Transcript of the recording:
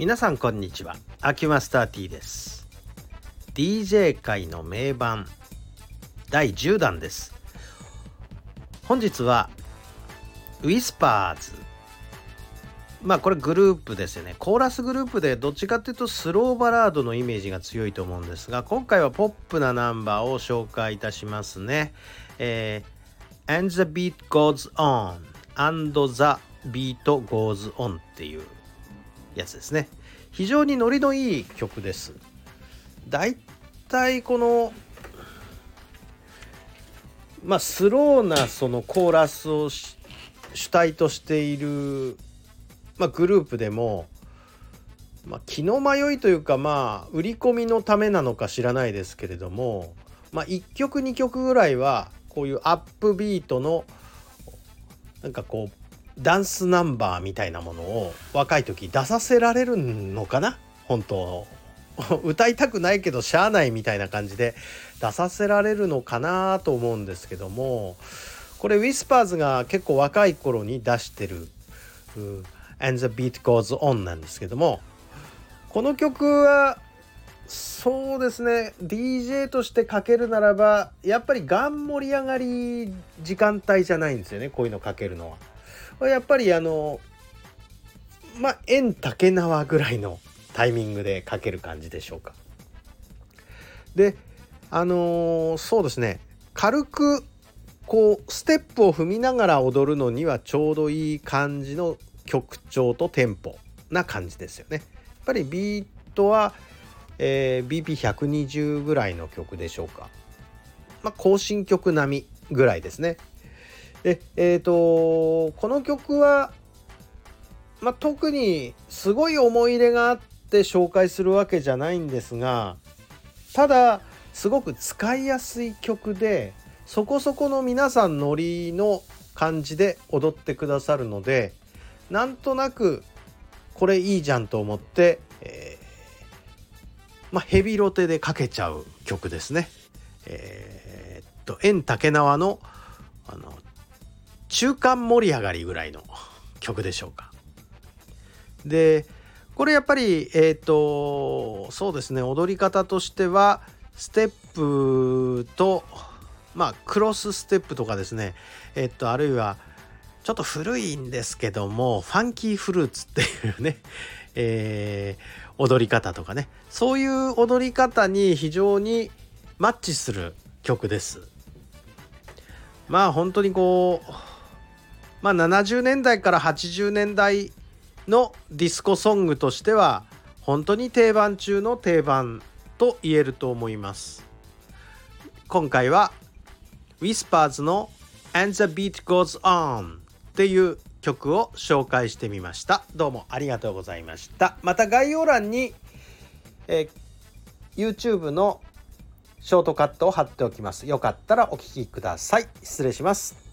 皆さんこんにちは。秋マスター T です。DJ 界の名盤第10弾です。本日はウィスパーズ。まあこれグループですよね。コーラスグループでどっちかっていうとスローバラードのイメージが強いと思うんですが今回はポップなナンバーを紹介いたしますね。えー、And the beat goes on. And the beat goes on っていうやつですね。非常にノリのいい曲です。だいたいこのまあスローなそのコーラスを主体としている、まあ、グループでも、まあ、気の迷いというかまあ売り込みのためなのか知らないですけれども、まあ、1曲2曲ぐらいはこういうアップビートのなんかこうダンスナンバーみたいなものを若い時出させられるのかな？本当。歌いたくないけどしゃあないみたいな感じで出させられるのかなと思うんですけども。これウィスパーズが結構若い頃に出してる「And the Beat Goes On」なんですけども。この曲はそうですね。DJ としてかけるならばやっぱりガン盛り上がり時間帯じゃないんですよね。こういうのかけるのは。やっぱりあのまあ円竹縄ぐらいのタイミングでかける感じでしょうか。であのー、そうですね軽くこうステップを踏みながら踊るのにはちょうどいい感じの曲調とテンポな感じですよね。やっぱりビートは、えー、BP120 ぐらいの曲でしょうか。まあ、更新曲並みぐらいですね。でえっ、ー、とこの曲は、まあ、特にすごい思い入れがあって紹介するわけじゃないんですがただすごく使いやすい曲でそこそこの皆さんノリの感じで踊ってくださるのでなんとなくこれいいじゃんと思って、えー、まあ、ヘビロテでかけちゃう曲ですね。えー、っと円竹縄のあの中間盛り上がりぐらいの曲でしょうか。でこれやっぱりえっ、ー、とそうですね踊り方としてはステップとまあクロスステップとかですねえっ、ー、とあるいはちょっと古いんですけどもファンキーフルーツっていうね、えー、踊り方とかねそういう踊り方に非常にマッチする曲です。まあ本当にこうまあ、70年代から80年代のディスコソングとしては本当に定番中の定番と言えると思います。今回は Whispers の And the Beat Goes On っていう曲を紹介してみました。どうもありがとうございました。また概要欄に、え、YouTube のショートカットを貼っておきます。よかったらお聴きください。失礼します。